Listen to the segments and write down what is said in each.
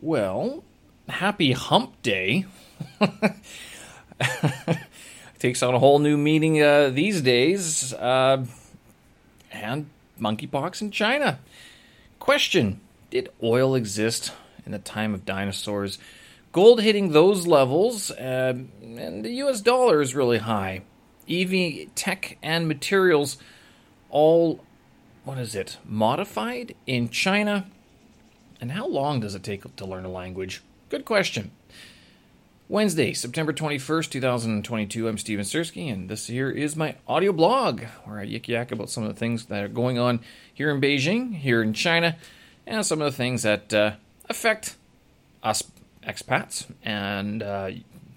Well, happy hump day. Takes on a whole new meaning uh, these days. Uh, and monkeypox in China. Question Did oil exist in the time of dinosaurs? Gold hitting those levels, uh, and the US dollar is really high. EV tech and materials all, what is it, modified in China? And how long does it take to learn a language? Good question. Wednesday, September 21st, 2022. I'm Steven Sersky, and this here is my audio blog where I yik yak about some of the things that are going on here in Beijing, here in China, and some of the things that uh, affect us expats and uh,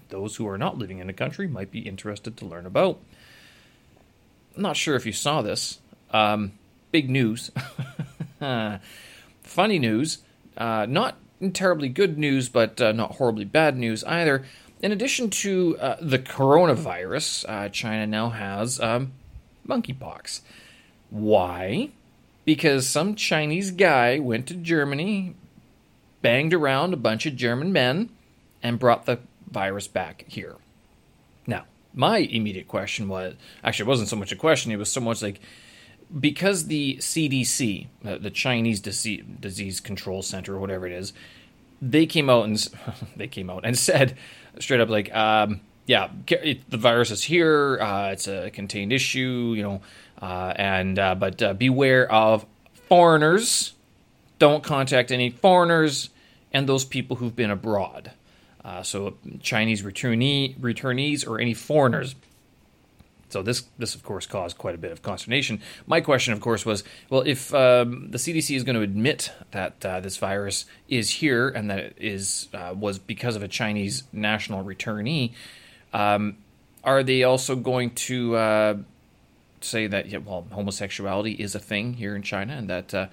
those who are not living in the country might be interested to learn about. I'm not sure if you saw this. Um, big news. Funny news. Uh, not terribly good news, but uh, not horribly bad news either. In addition to uh, the coronavirus, uh, China now has um, monkeypox. Why? Because some Chinese guy went to Germany, banged around a bunch of German men, and brought the virus back here. Now, my immediate question was actually, it wasn't so much a question, it was so much like, because the CDC, uh, the Chinese Disease, Disease Control Center, or whatever it is, they came out and they came out and said straight up like, um, yeah, it, the virus is here. Uh, it's a contained issue, you know, uh, and uh, but uh, beware of foreigners. Don't contact any foreigners and those people who've been abroad. Uh, so Chinese returnee, returnees or any foreigners so this, this of course, caused quite a bit of consternation. My question, of course, was: well, if um, the CDC is going to admit that uh, this virus is here and that it is uh, was because of a Chinese national returnee, um, are they also going to uh, say that yeah, well, homosexuality is a thing here in China, and that uh,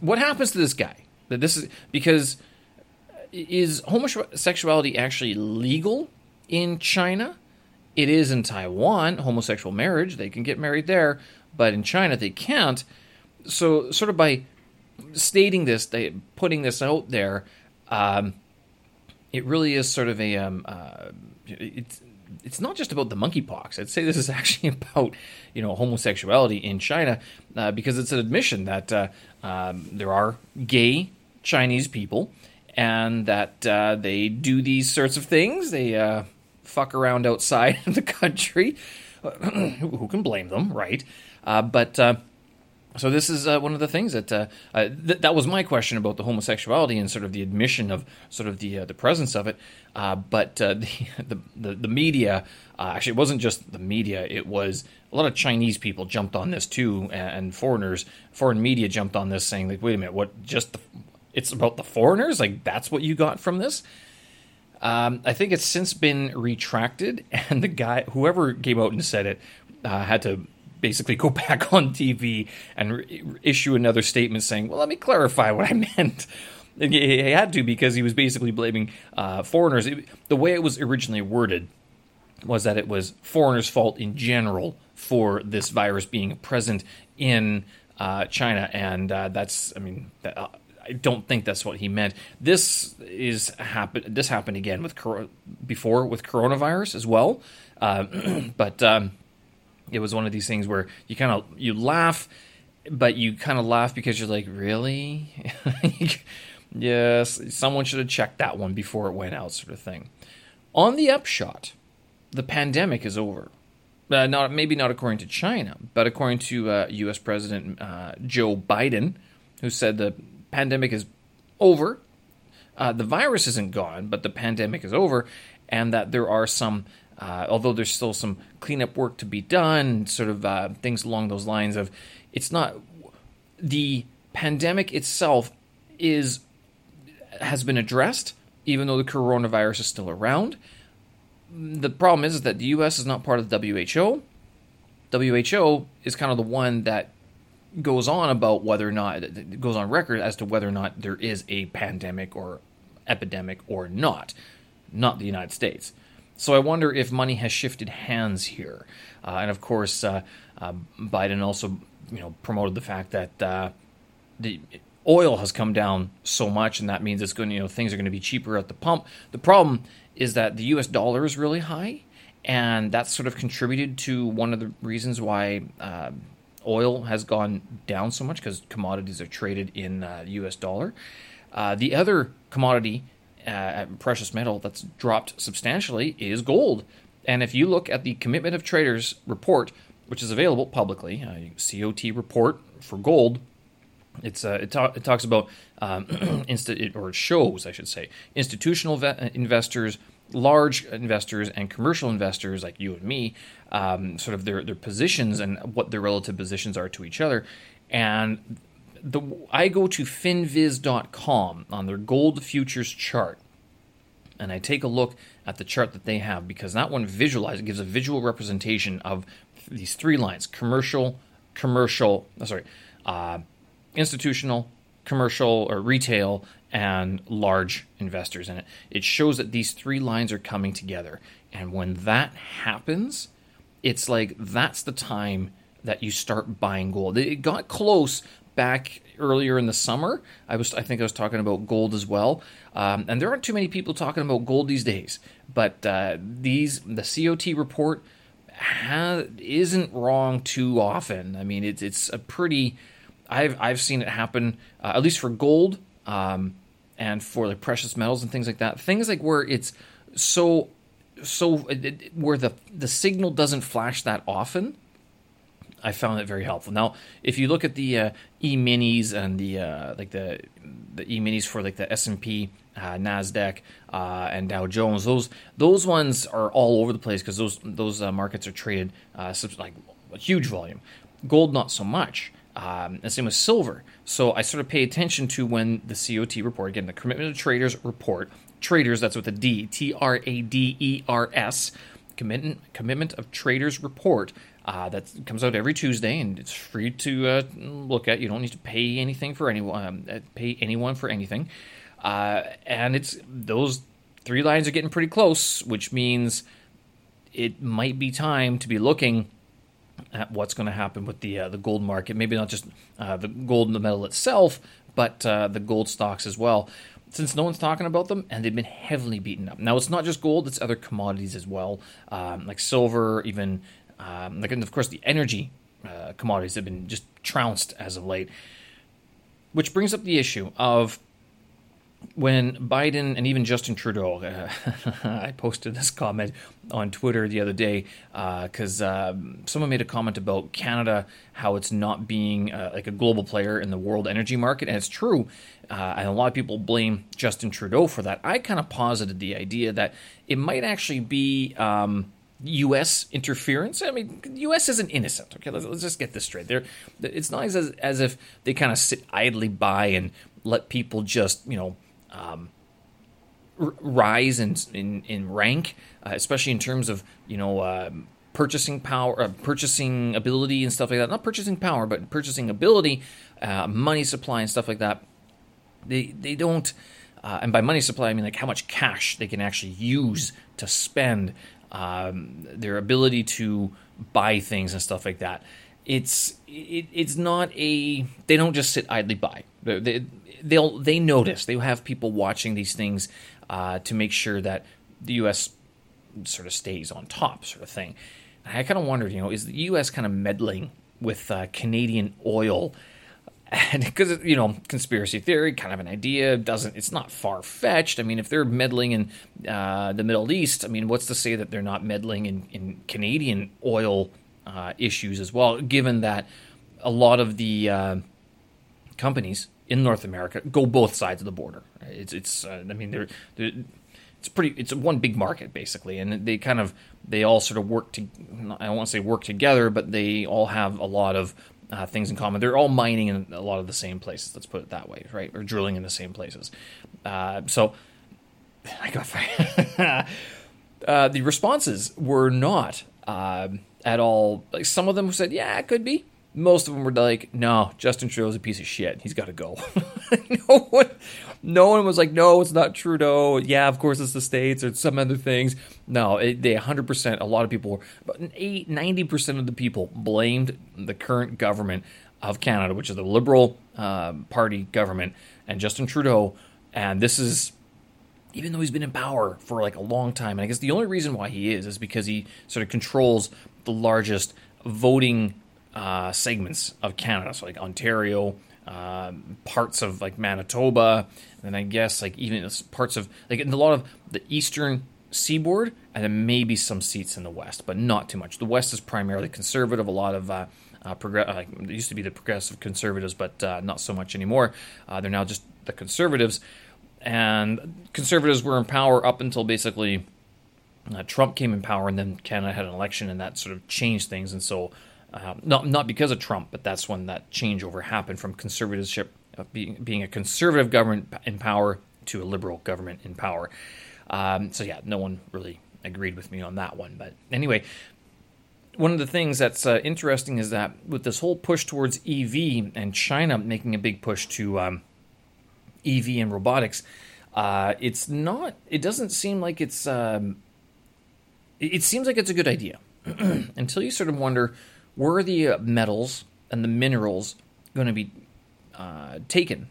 what happens to this guy? That this is because is homosexuality actually legal in China? It is in Taiwan, homosexual marriage, they can get married there, but in China they can't. So, sort of by stating this, they putting this out there, um, it really is sort of a um, uh, it's it's not just about the monkeypox. I'd say this is actually about you know homosexuality in China uh, because it's an admission that uh, um, there are gay Chinese people and that uh, they do these sorts of things. They uh, fuck around outside the country. Who can blame them, right? Uh, but uh, so this is uh, one of the things that uh, uh, th- that was my question about the homosexuality and sort of the admission of sort of the uh, the presence of it. but the, the, the the media actually it wasn't just the media; it was a lot of Chinese people jumped on this too, and, and foreigners, foreign media jumped on this, saying like, "Wait a minute, what? Just the, it's about the foreigners? Like that's what you got from this?" Um, I think it's since been retracted, and the guy, whoever came out and said it, uh, had to basically go back on TV and re- issue another statement saying, "Well, let me clarify what I meant." He had to because he was basically blaming uh, foreigners. It, the way it was originally worded was that it was foreigners' fault in general for this virus being present in uh, China, and uh, that's, I mean, uh, I don't think that's what he meant. This is happen. This happened again with before with coronavirus as well, uh, but um, it was one of these things where you kind of you laugh, but you kind of laugh because you're like, really? yes, someone should have checked that one before it went out, sort of thing. On the upshot, the pandemic is over. Uh, not maybe not according to China, but according to uh, U.S. President uh, Joe Biden, who said the pandemic is over. Uh, the virus isn't gone, but the pandemic is over, and that there are some, uh, although there's still some cleanup work to be done, sort of uh, things along those lines of, it's not the pandemic itself is has been addressed, even though the coronavirus is still around. The problem is, is that the U.S. is not part of the WHO. WHO is kind of the one that goes on about whether or not it goes on record as to whether or not there is a pandemic or epidemic or not, not the United States. So I wonder if money has shifted hands here, uh, and of course, uh, uh, Biden also you know promoted the fact that uh, the oil has come down so much, and that means it's going. You know, things are going to be cheaper at the pump. The problem is that the U.S. dollar is really high, and that's sort of contributed to one of the reasons why. Oil has gone down so much because commodities are traded in uh, U.S. dollar. Uh, the other commodity, uh, precious metal, that's dropped substantially is gold. And if you look at the Commitment of Traders report, which is available publicly, uh, COT report for gold, it's uh, it, ta- it, talks about um, or shows, I should say, institutional ve- investors, large investors, and commercial investors like you and me, um, sort of their their positions and what their relative positions are to each other. And the I go to finviz.com on their gold futures chart, and I take a look at the chart that they have because that one visualizes gives a visual representation of these three lines: commercial, commercial. Oh, sorry, uh, institutional, commercial or retail, and large investors in it. It shows that these three lines are coming together, and when that happens, it's like that's the time that you start buying gold. It got close back earlier in the summer. I was I think I was talking about gold as well. Um, and there aren't too many people talking about gold these days. But uh, these the COT report ha- isn't wrong too often. I mean, it's it's a pretty. I've I've seen it happen uh, at least for gold um, and for like precious metals and things like that. Things like where it's so so where the the signal doesn't flash that often I found it very helpful. Now, if you look at the uh, e minis and the uh, like the the e minis for like the S and P, uh, Nasdaq, uh, and Dow Jones, those those ones are all over the place because those those uh, markets are traded uh, like a huge volume. Gold, not so much. Um, and same with silver. So I sort of pay attention to when the COT report, again, the Commitment of Traders report, traders, that's with a D, T R A D E R S, commitment, commitment of Traders report uh, that comes out every Tuesday, and it's free to uh, look at. You don't need to pay anything for anyone, um, uh, pay anyone for anything. Uh, and it's those three lines are getting pretty close, which means it might be time to be looking at what's going to happen with the uh, the gold market. Maybe not just uh, the gold and the metal itself, but the gold stocks as well since no one's talking about them and they've been heavily beaten up. Now, it's not just gold, it's other commodities as well, um, like silver, even um, like, and of course, the energy uh, commodities have been just trounced as of late. Which brings up the issue of when Biden and even Justin Trudeau, uh, I posted this comment on Twitter the other day because uh, um, someone made a comment about Canada, how it's not being uh, like a global player in the world energy market, and it's true. Uh, and a lot of people blame Justin Trudeau for that. I kind of posited the idea that it might actually be. Um, U.S. interference. I mean, U.S. isn't innocent. Okay, let's, let's just get this straight. There, it's not as as if they kind of sit idly by and let people just you know um, r- rise in, in in rank, uh, especially in terms of you know. Um, purchasing power, uh, purchasing ability, and stuff like that. Not purchasing power, but purchasing ability, uh, money supply, and stuff like that. They they don't, uh, and by money supply I mean like how much cash they can actually use to spend um, their ability to buy things and stuff like that. It's it, it's not a they don't just sit idly by. They, they'll they notice they have people watching these things uh, to make sure that the U.S. sort of stays on top, sort of thing. And I kind of wondered, you know, is the U.S. kind of meddling with uh, Canadian oil and because you know conspiracy theory kind of an idea doesn't it's not far fetched i mean if they're meddling in uh, the middle east i mean what's to say that they're not meddling in, in canadian oil uh, issues as well given that a lot of the uh, companies in north america go both sides of the border it's it's uh, i mean they're, they're it's pretty it's one big market basically and they kind of they all sort of work to i don't want to say work together but they all have a lot of uh, things in common. They're all mining in a lot of the same places. Let's put it that way, right? Or drilling in the same places. Uh, so I got uh, the responses were not um, at all. Like some of them said, "Yeah, it could be." Most of them were like, "No, Justin Trudeau's a piece of shit. He's got to go." no one, no one was like, "No, it's not Trudeau." Yeah, of course it's the states or some other things. No, it, they 100%. A lot of people, but 90% of the people blamed the current government of Canada, which is the Liberal uh, Party government and Justin Trudeau, and this is even though he's been in power for like a long time. And I guess the only reason why he is is because he sort of controls the largest voting uh, segments of Canada, so like Ontario, uh, parts of like Manitoba, and I guess like even parts of like in a lot of the eastern seaboard, and then maybe some seats in the west, but not too much. The west is primarily conservative. A lot of uh, uh, progress, uh, it used to be the progressive conservatives, but uh, not so much anymore. Uh, they're now just the conservatives, and conservatives were in power up until basically uh, Trump came in power, and then Canada had an election, and that sort of changed things. And so, uh, not not because of Trump, but that's when that changeover happened from conservatorship, being being a conservative government in power to a liberal government in power. Um, so yeah, no one really agreed with me on that one. But anyway, one of the things that's uh, interesting is that with this whole push towards EV and China making a big push to um, EV and robotics, uh, it's not. It doesn't seem like it's. Um, it, seems like it's a good idea until you sort of wonder where are the uh, metals and the minerals going to be uh, taken,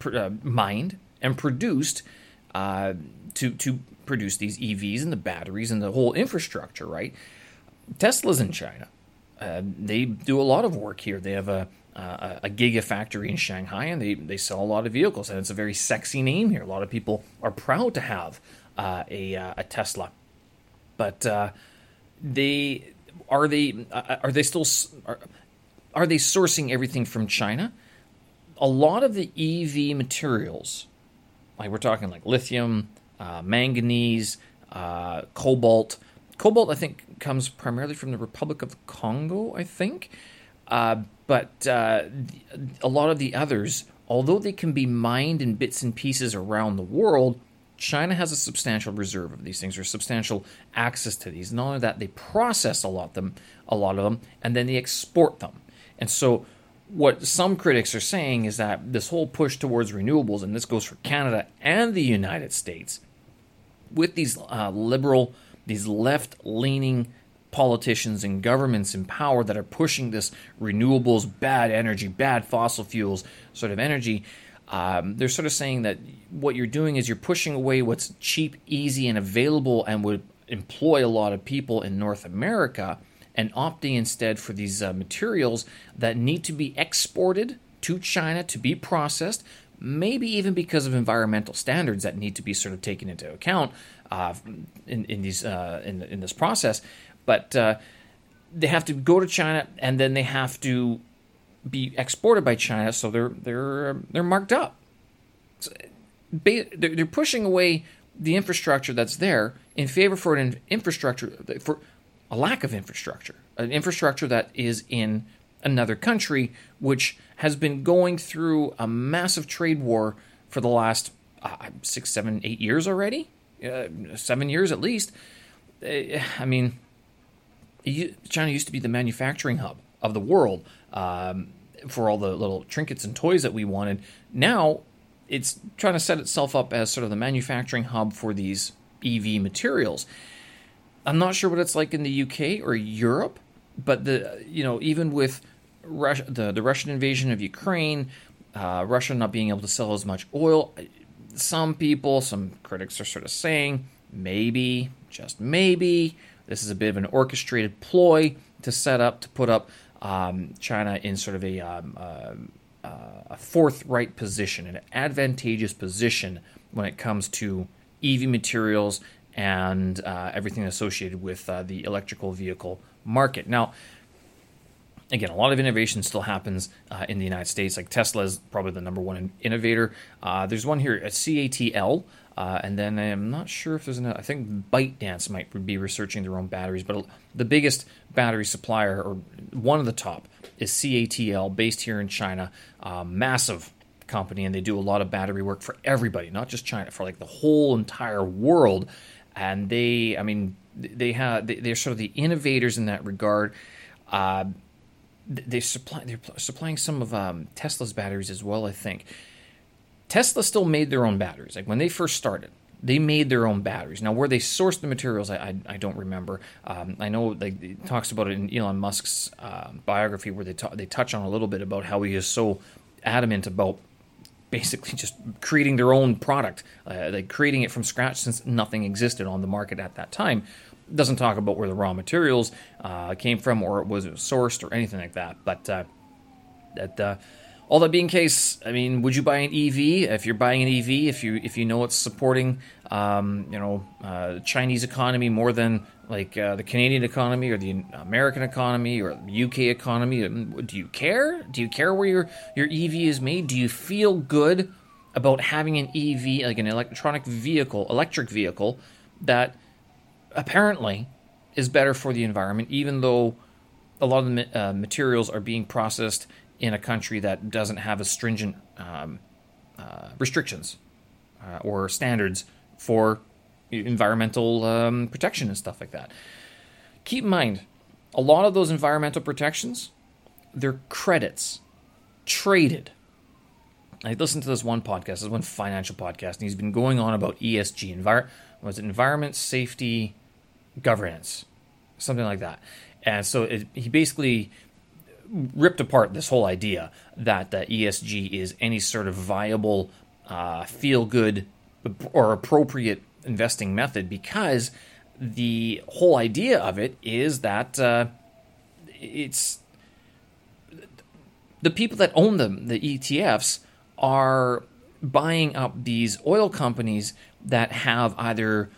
pr- uh, mined, and produced uh, to to produce these EVs and the batteries and the whole infrastructure, right? Tesla's in China. Uh, they do a lot of work here. They have a, a, a gigafactory in Shanghai, and they, they sell a lot of vehicles. And it's a very sexy name here. A lot of people are proud to have uh, a, uh, a Tesla. But uh, they are they uh, are they still are, are they sourcing everything from China? A lot of the EV materials, like we're talking like lithium, uh, manganese, cobalt Cobalt, I think, comes primarily from the Republic of Congo, I think. Uh, but uh, a lot of the others, although they can be mined in bits and pieces around the world, China has a substantial reserve of these things or substantial access to these. Not only that, they process a lot of them, a lot of them, and then they export them. And so, what some critics are saying is that this whole push towards renewables, and this goes for Canada and the United States, with these uh, liberal these left leaning politicians and governments in power that are pushing this renewables, bad energy, bad fossil fuels sort of energy. Um, they're sort of saying that what you're doing is you're pushing away what's cheap, easy, and available and would employ a lot of people in North America and opting instead for these uh, materials that need to be exported to China to be processed, maybe even because of environmental standards that need to be sort of taken into account uh, in in these uh, in in this process, but uh, they have to go to China and then they have to be exported by China, so they're they're they're marked up. So they're pushing away the infrastructure that's there in favor for an infrastructure for a lack of infrastructure, an infrastructure that is in another country, which has been going through a massive trade war for the last uh, six, seven, eight years already uh, seven years at least. Uh, I mean, China used to be the manufacturing hub of the world um, for all the little trinkets and toys that we wanted. Now it's trying to set itself up as sort of the manufacturing hub for these EV materials. I'm not sure what it's like in the UK or Europe, but the you know even with Russia, the the Russian invasion of Ukraine, uh, Russia not being able to sell as much oil, some people, some critics are sort of saying maybe, just maybe, this is a bit of an orchestrated ploy to set up, to put up um, China in sort of a, um, uh, uh, a forthright position, an advantageous position when it comes to EV materials and uh, everything associated with uh, the electrical vehicle market. Now, again, a lot of innovation still happens uh, in the United States. Like Tesla is probably the number one innovator. Uh, there's one here at CATL, uh, and then I'm not sure if there's another. I think ByteDance might be researching their own batteries, but the biggest battery supplier, or one of the top, is CATL, based here in China. Uh, massive company, and they do a lot of battery work for everybody, not just China, for like the whole entire world. And they, I mean, they have they're sort of the innovators in that regard. Uh, they supply they're supplying some of um, Tesla's batteries as well. I think Tesla still made their own batteries. Like when they first started, they made their own batteries. Now, where they sourced the materials, I, I, I don't remember. Um, I know like it talks about it in Elon Musk's uh, biography, where they ta- they touch on a little bit about how he is so adamant about basically just creating their own product, uh, like creating it from scratch since nothing existed on the market at that time. Doesn't talk about where the raw materials uh, came from or was it sourced or anything like that. But uh, that uh, all that being case, I mean, would you buy an EV if you're buying an EV if you if you know it's supporting um, you know uh, Chinese economy more than like uh, the Canadian economy or the American economy or UK economy? Do you care? Do you care where your your EV is made? Do you feel good about having an EV like an electronic vehicle, electric vehicle that apparently is better for the environment, even though a lot of the uh, materials are being processed in a country that doesn't have as stringent um, uh, restrictions uh, or standards for environmental um, protection and stuff like that. Keep in mind, a lot of those environmental protections, they're credits traded. I listened to this one podcast, this one financial podcast, and he's been going on about ESG, envir- was it environment, safety, governance, something like that. And so it, he basically ripped apart this whole idea that the ESG is any sort of viable, uh, feel good or appropriate investing method because the whole idea of it is that uh, it's the people that own them, the ETFs, are buying up these oil companies that have either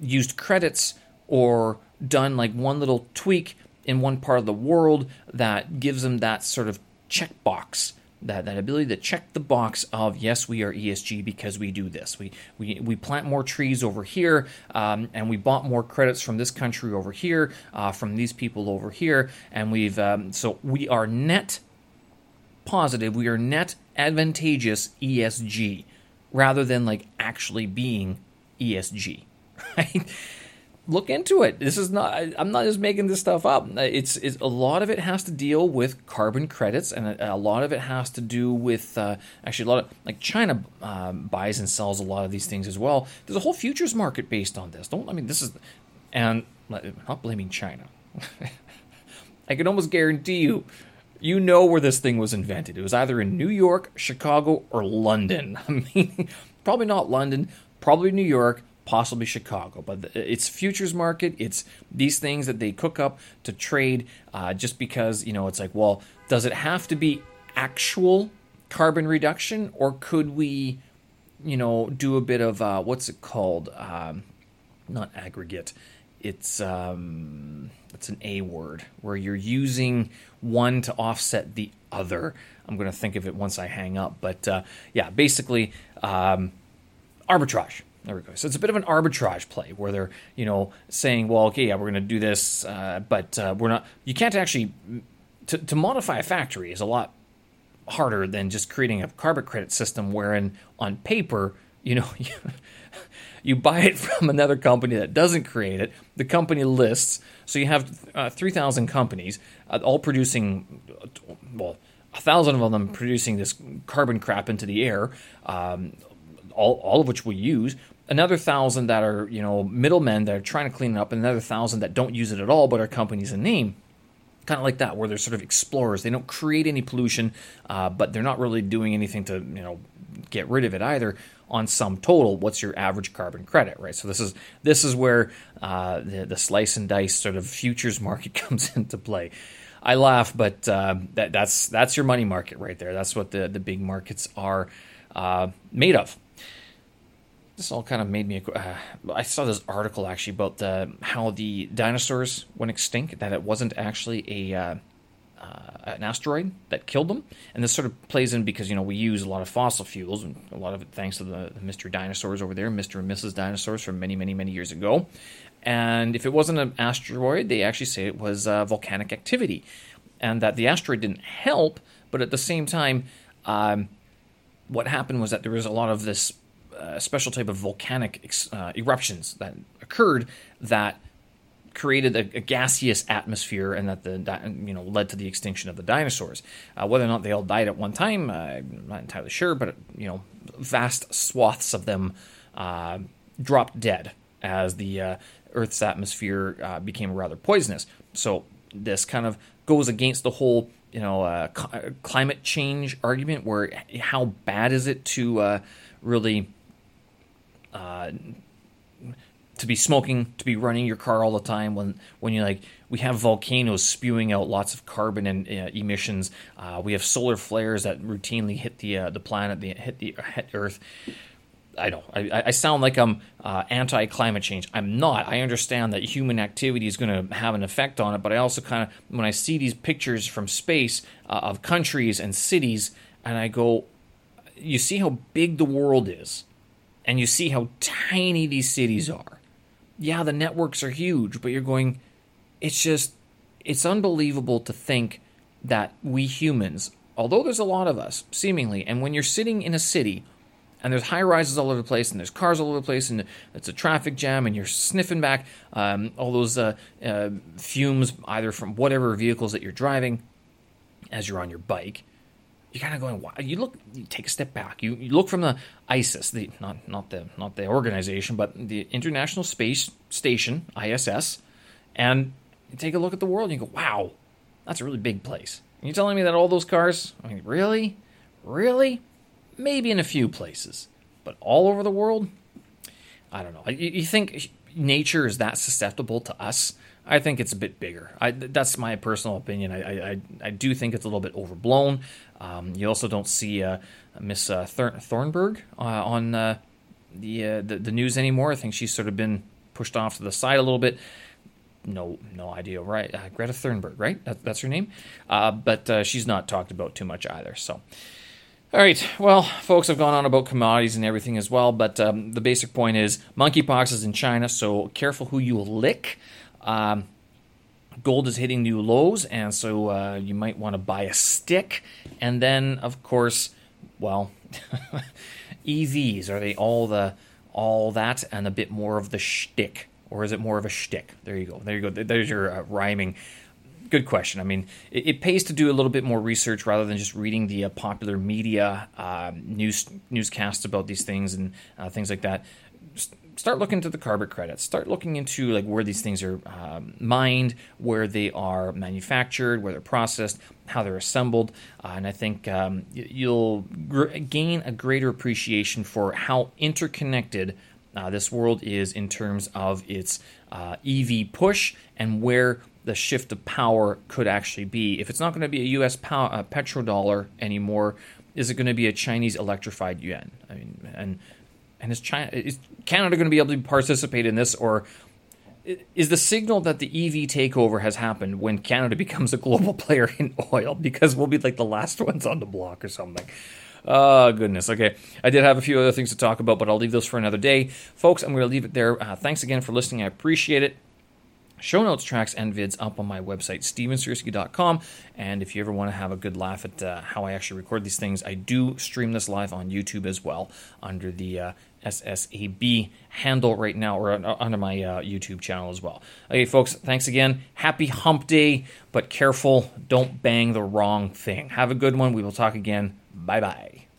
used credits or done like one little tweak in one part of the world that gives them that sort of checkbox that, that ability to check the box of yes we are esg because we do this. We we, we plant more trees over here um, and we bought more credits from this country over here uh, from these people over here and we've um, so we are net positive we are net advantageous esg rather than like actually being esg right look into it. This is not. I'm not just making this stuff up. It's, it's a lot of it has to deal with carbon credits, and a, a lot of it has to do with uh, actually a lot of like China um, buys and sells a lot of these things as well. There's a whole futures market based on this. Don't I mean this is, and I'm not blaming China. I can almost guarantee you. You know where this thing was invented. It was either in New York, Chicago, or London. I mean, probably not London, probably New York, possibly Chicago. But it's futures market. It's these things that they cook up to trade uh, just because, you know, it's like, well, does it have to be actual carbon reduction or could we, you know, do a bit of, uh, what's it called? Um, not aggregate. It's um, it's an A word where you're using one to offset the other. I'm going to think of it once I hang up, but uh, yeah, basically um, arbitrage there we go. So it's a bit of an arbitrage play where they're, you know, saying, well, okay, yeah, we're going to do this, uh, but uh, we're not. You can't actually to, to modify a factory is a lot harder than just creating a carbon credit system wherein on paper, you know, you, you buy it from another company that doesn't create it. The company lists, so you have uh, three thousand companies uh, all producing, well, a thousand of them producing this carbon crap into the air. Um, all, all of which we use another thousand that are you know middlemen that are trying to clean it up, and another thousand that don't use it at all, but are companies in name. Kind of like that, where they're sort of explorers. They don't create any pollution, uh, but they're not really doing anything to you know get rid of it either. On sum total, what's your average carbon credit, right? So this is this is where uh, the, the slice and dice sort of futures market comes into play. I laugh, but uh, that, that's that's your money market right there. That's what the the big markets are uh, made of this all kind of made me. Uh, I saw this article actually about the how the dinosaurs went extinct. That it wasn't actually a uh, uh, an asteroid that killed them, and this sort of plays in because you know we use a lot of fossil fuels, and a lot of it thanks to the, the Mr. Dinosaurs over there, Mr. and Mrs. Dinosaurs from many, many, many years ago. And if it wasn't an asteroid, they actually say it was uh, volcanic activity, and that the asteroid didn't help, but at the same time. Um, what happened was that there was a lot of this a special type of volcanic uh, eruptions that occurred that created a, a, gaseous atmosphere and that the you know led to the extinction of the dinosaurs. Uh, whether or not they all died at one time, uh, I'm not entirely sure, but you know, vast swaths of them uh, dropped dead as the uh, Earth's atmosphere uh, became rather poisonous. So this kind of goes against the whole you know cl- climate change argument, where how bad is it to really uh, to be smoking, to be running your car all the time when when you like we have volcanoes spewing out lots of carbon and uh, emissions. Uh, we have solar flares that routinely hit the uh, the planet, the, hit the hit Earth. I know I, I sound like I'm uh, anti climate change. I'm not. I understand that human activity is going to have an effect on it, but I also kind of when I see these pictures from space uh, of countries and cities, and I go, you see how big the world is, and you see how tiny these cities are. Yeah, the networks are huge, but you're going, it's just, it's unbelievable to think that we humans, although there's a lot of us, seemingly, and when you're sitting in a city and there's high rises all over the place, and there's cars all over the place, and it's a traffic jam, and you're sniffing back um, all those uh, uh, fumes, either from whatever vehicles that you're driving as you're on your bike. You're kind of going. Wow. You look. You take a step back. You, you look from the ISIS, the not not the not the organization, but the International Space Station (ISS), and you take a look at the world. and You go, wow, that's a really big place. And you're telling me that all those cars? I mean, really, really? maybe in a few places, but all over the world, I don't know. You, you think nature is that susceptible to us? I think it's a bit bigger. I, that's my personal opinion. I, I, I do think it's a little bit overblown. Um, you also don't see uh, Miss uh, Thornburg uh, on uh, the, uh, the, the news anymore. I think she's sort of been pushed off to the side a little bit. No, no idea. Right, uh, Greta Thunberg, right? That, that's her name. but she's not talked about too much either. So. All right, well, folks, I've gone on about commodities and everything as well, but um, the basic point is monkeypox is in China, so careful who you lick. Um, gold is hitting new lows, and so uh, you might want to buy a stick. And then, of course, well, EVs are they all the all that and a bit more of the shtick, or is it more of a shtick? There you go. There you go. There's your uh, rhyming good question. I mean, it, it, pays to do a little bit more research rather than just reading the uh, popular media uh, news newscasts about these things and uh, things like that. Start looking into the carbon credits. Start looking into like where these things are um, mined, where they are manufactured, where they're processed, how they're assembled, uh, and I think um, you'll gr- gain a greater appreciation for how interconnected uh, this world is in terms of its uh, EV push and where the shift of power could actually be. If it's not going to be a U.S. Pow- uh, petrodollar anymore, is it going to be a Chinese electrified yuan? I mean, and and is China is Canada going to be able to participate in this, or is the signal that the EV takeover has happened when Canada becomes a global player in oil because we'll be like the last ones on the block or something? Oh, goodness. Okay. I did have a few other things to talk about, but I'll leave those for another day. Folks, I'm going to leave it there. Uh, thanks again for listening. I appreciate it show notes, tracks, and vids up on my website, stevensersky.com. And if you ever want to have a good laugh at uh, how I actually record these things, I do stream this live on YouTube as well under the uh, SSAB handle right now, or under my uh, YouTube channel as well. Okay, folks, thanks again. Happy hump day, but careful, don't bang the wrong thing. Have a good one. We will talk again. Bye bye.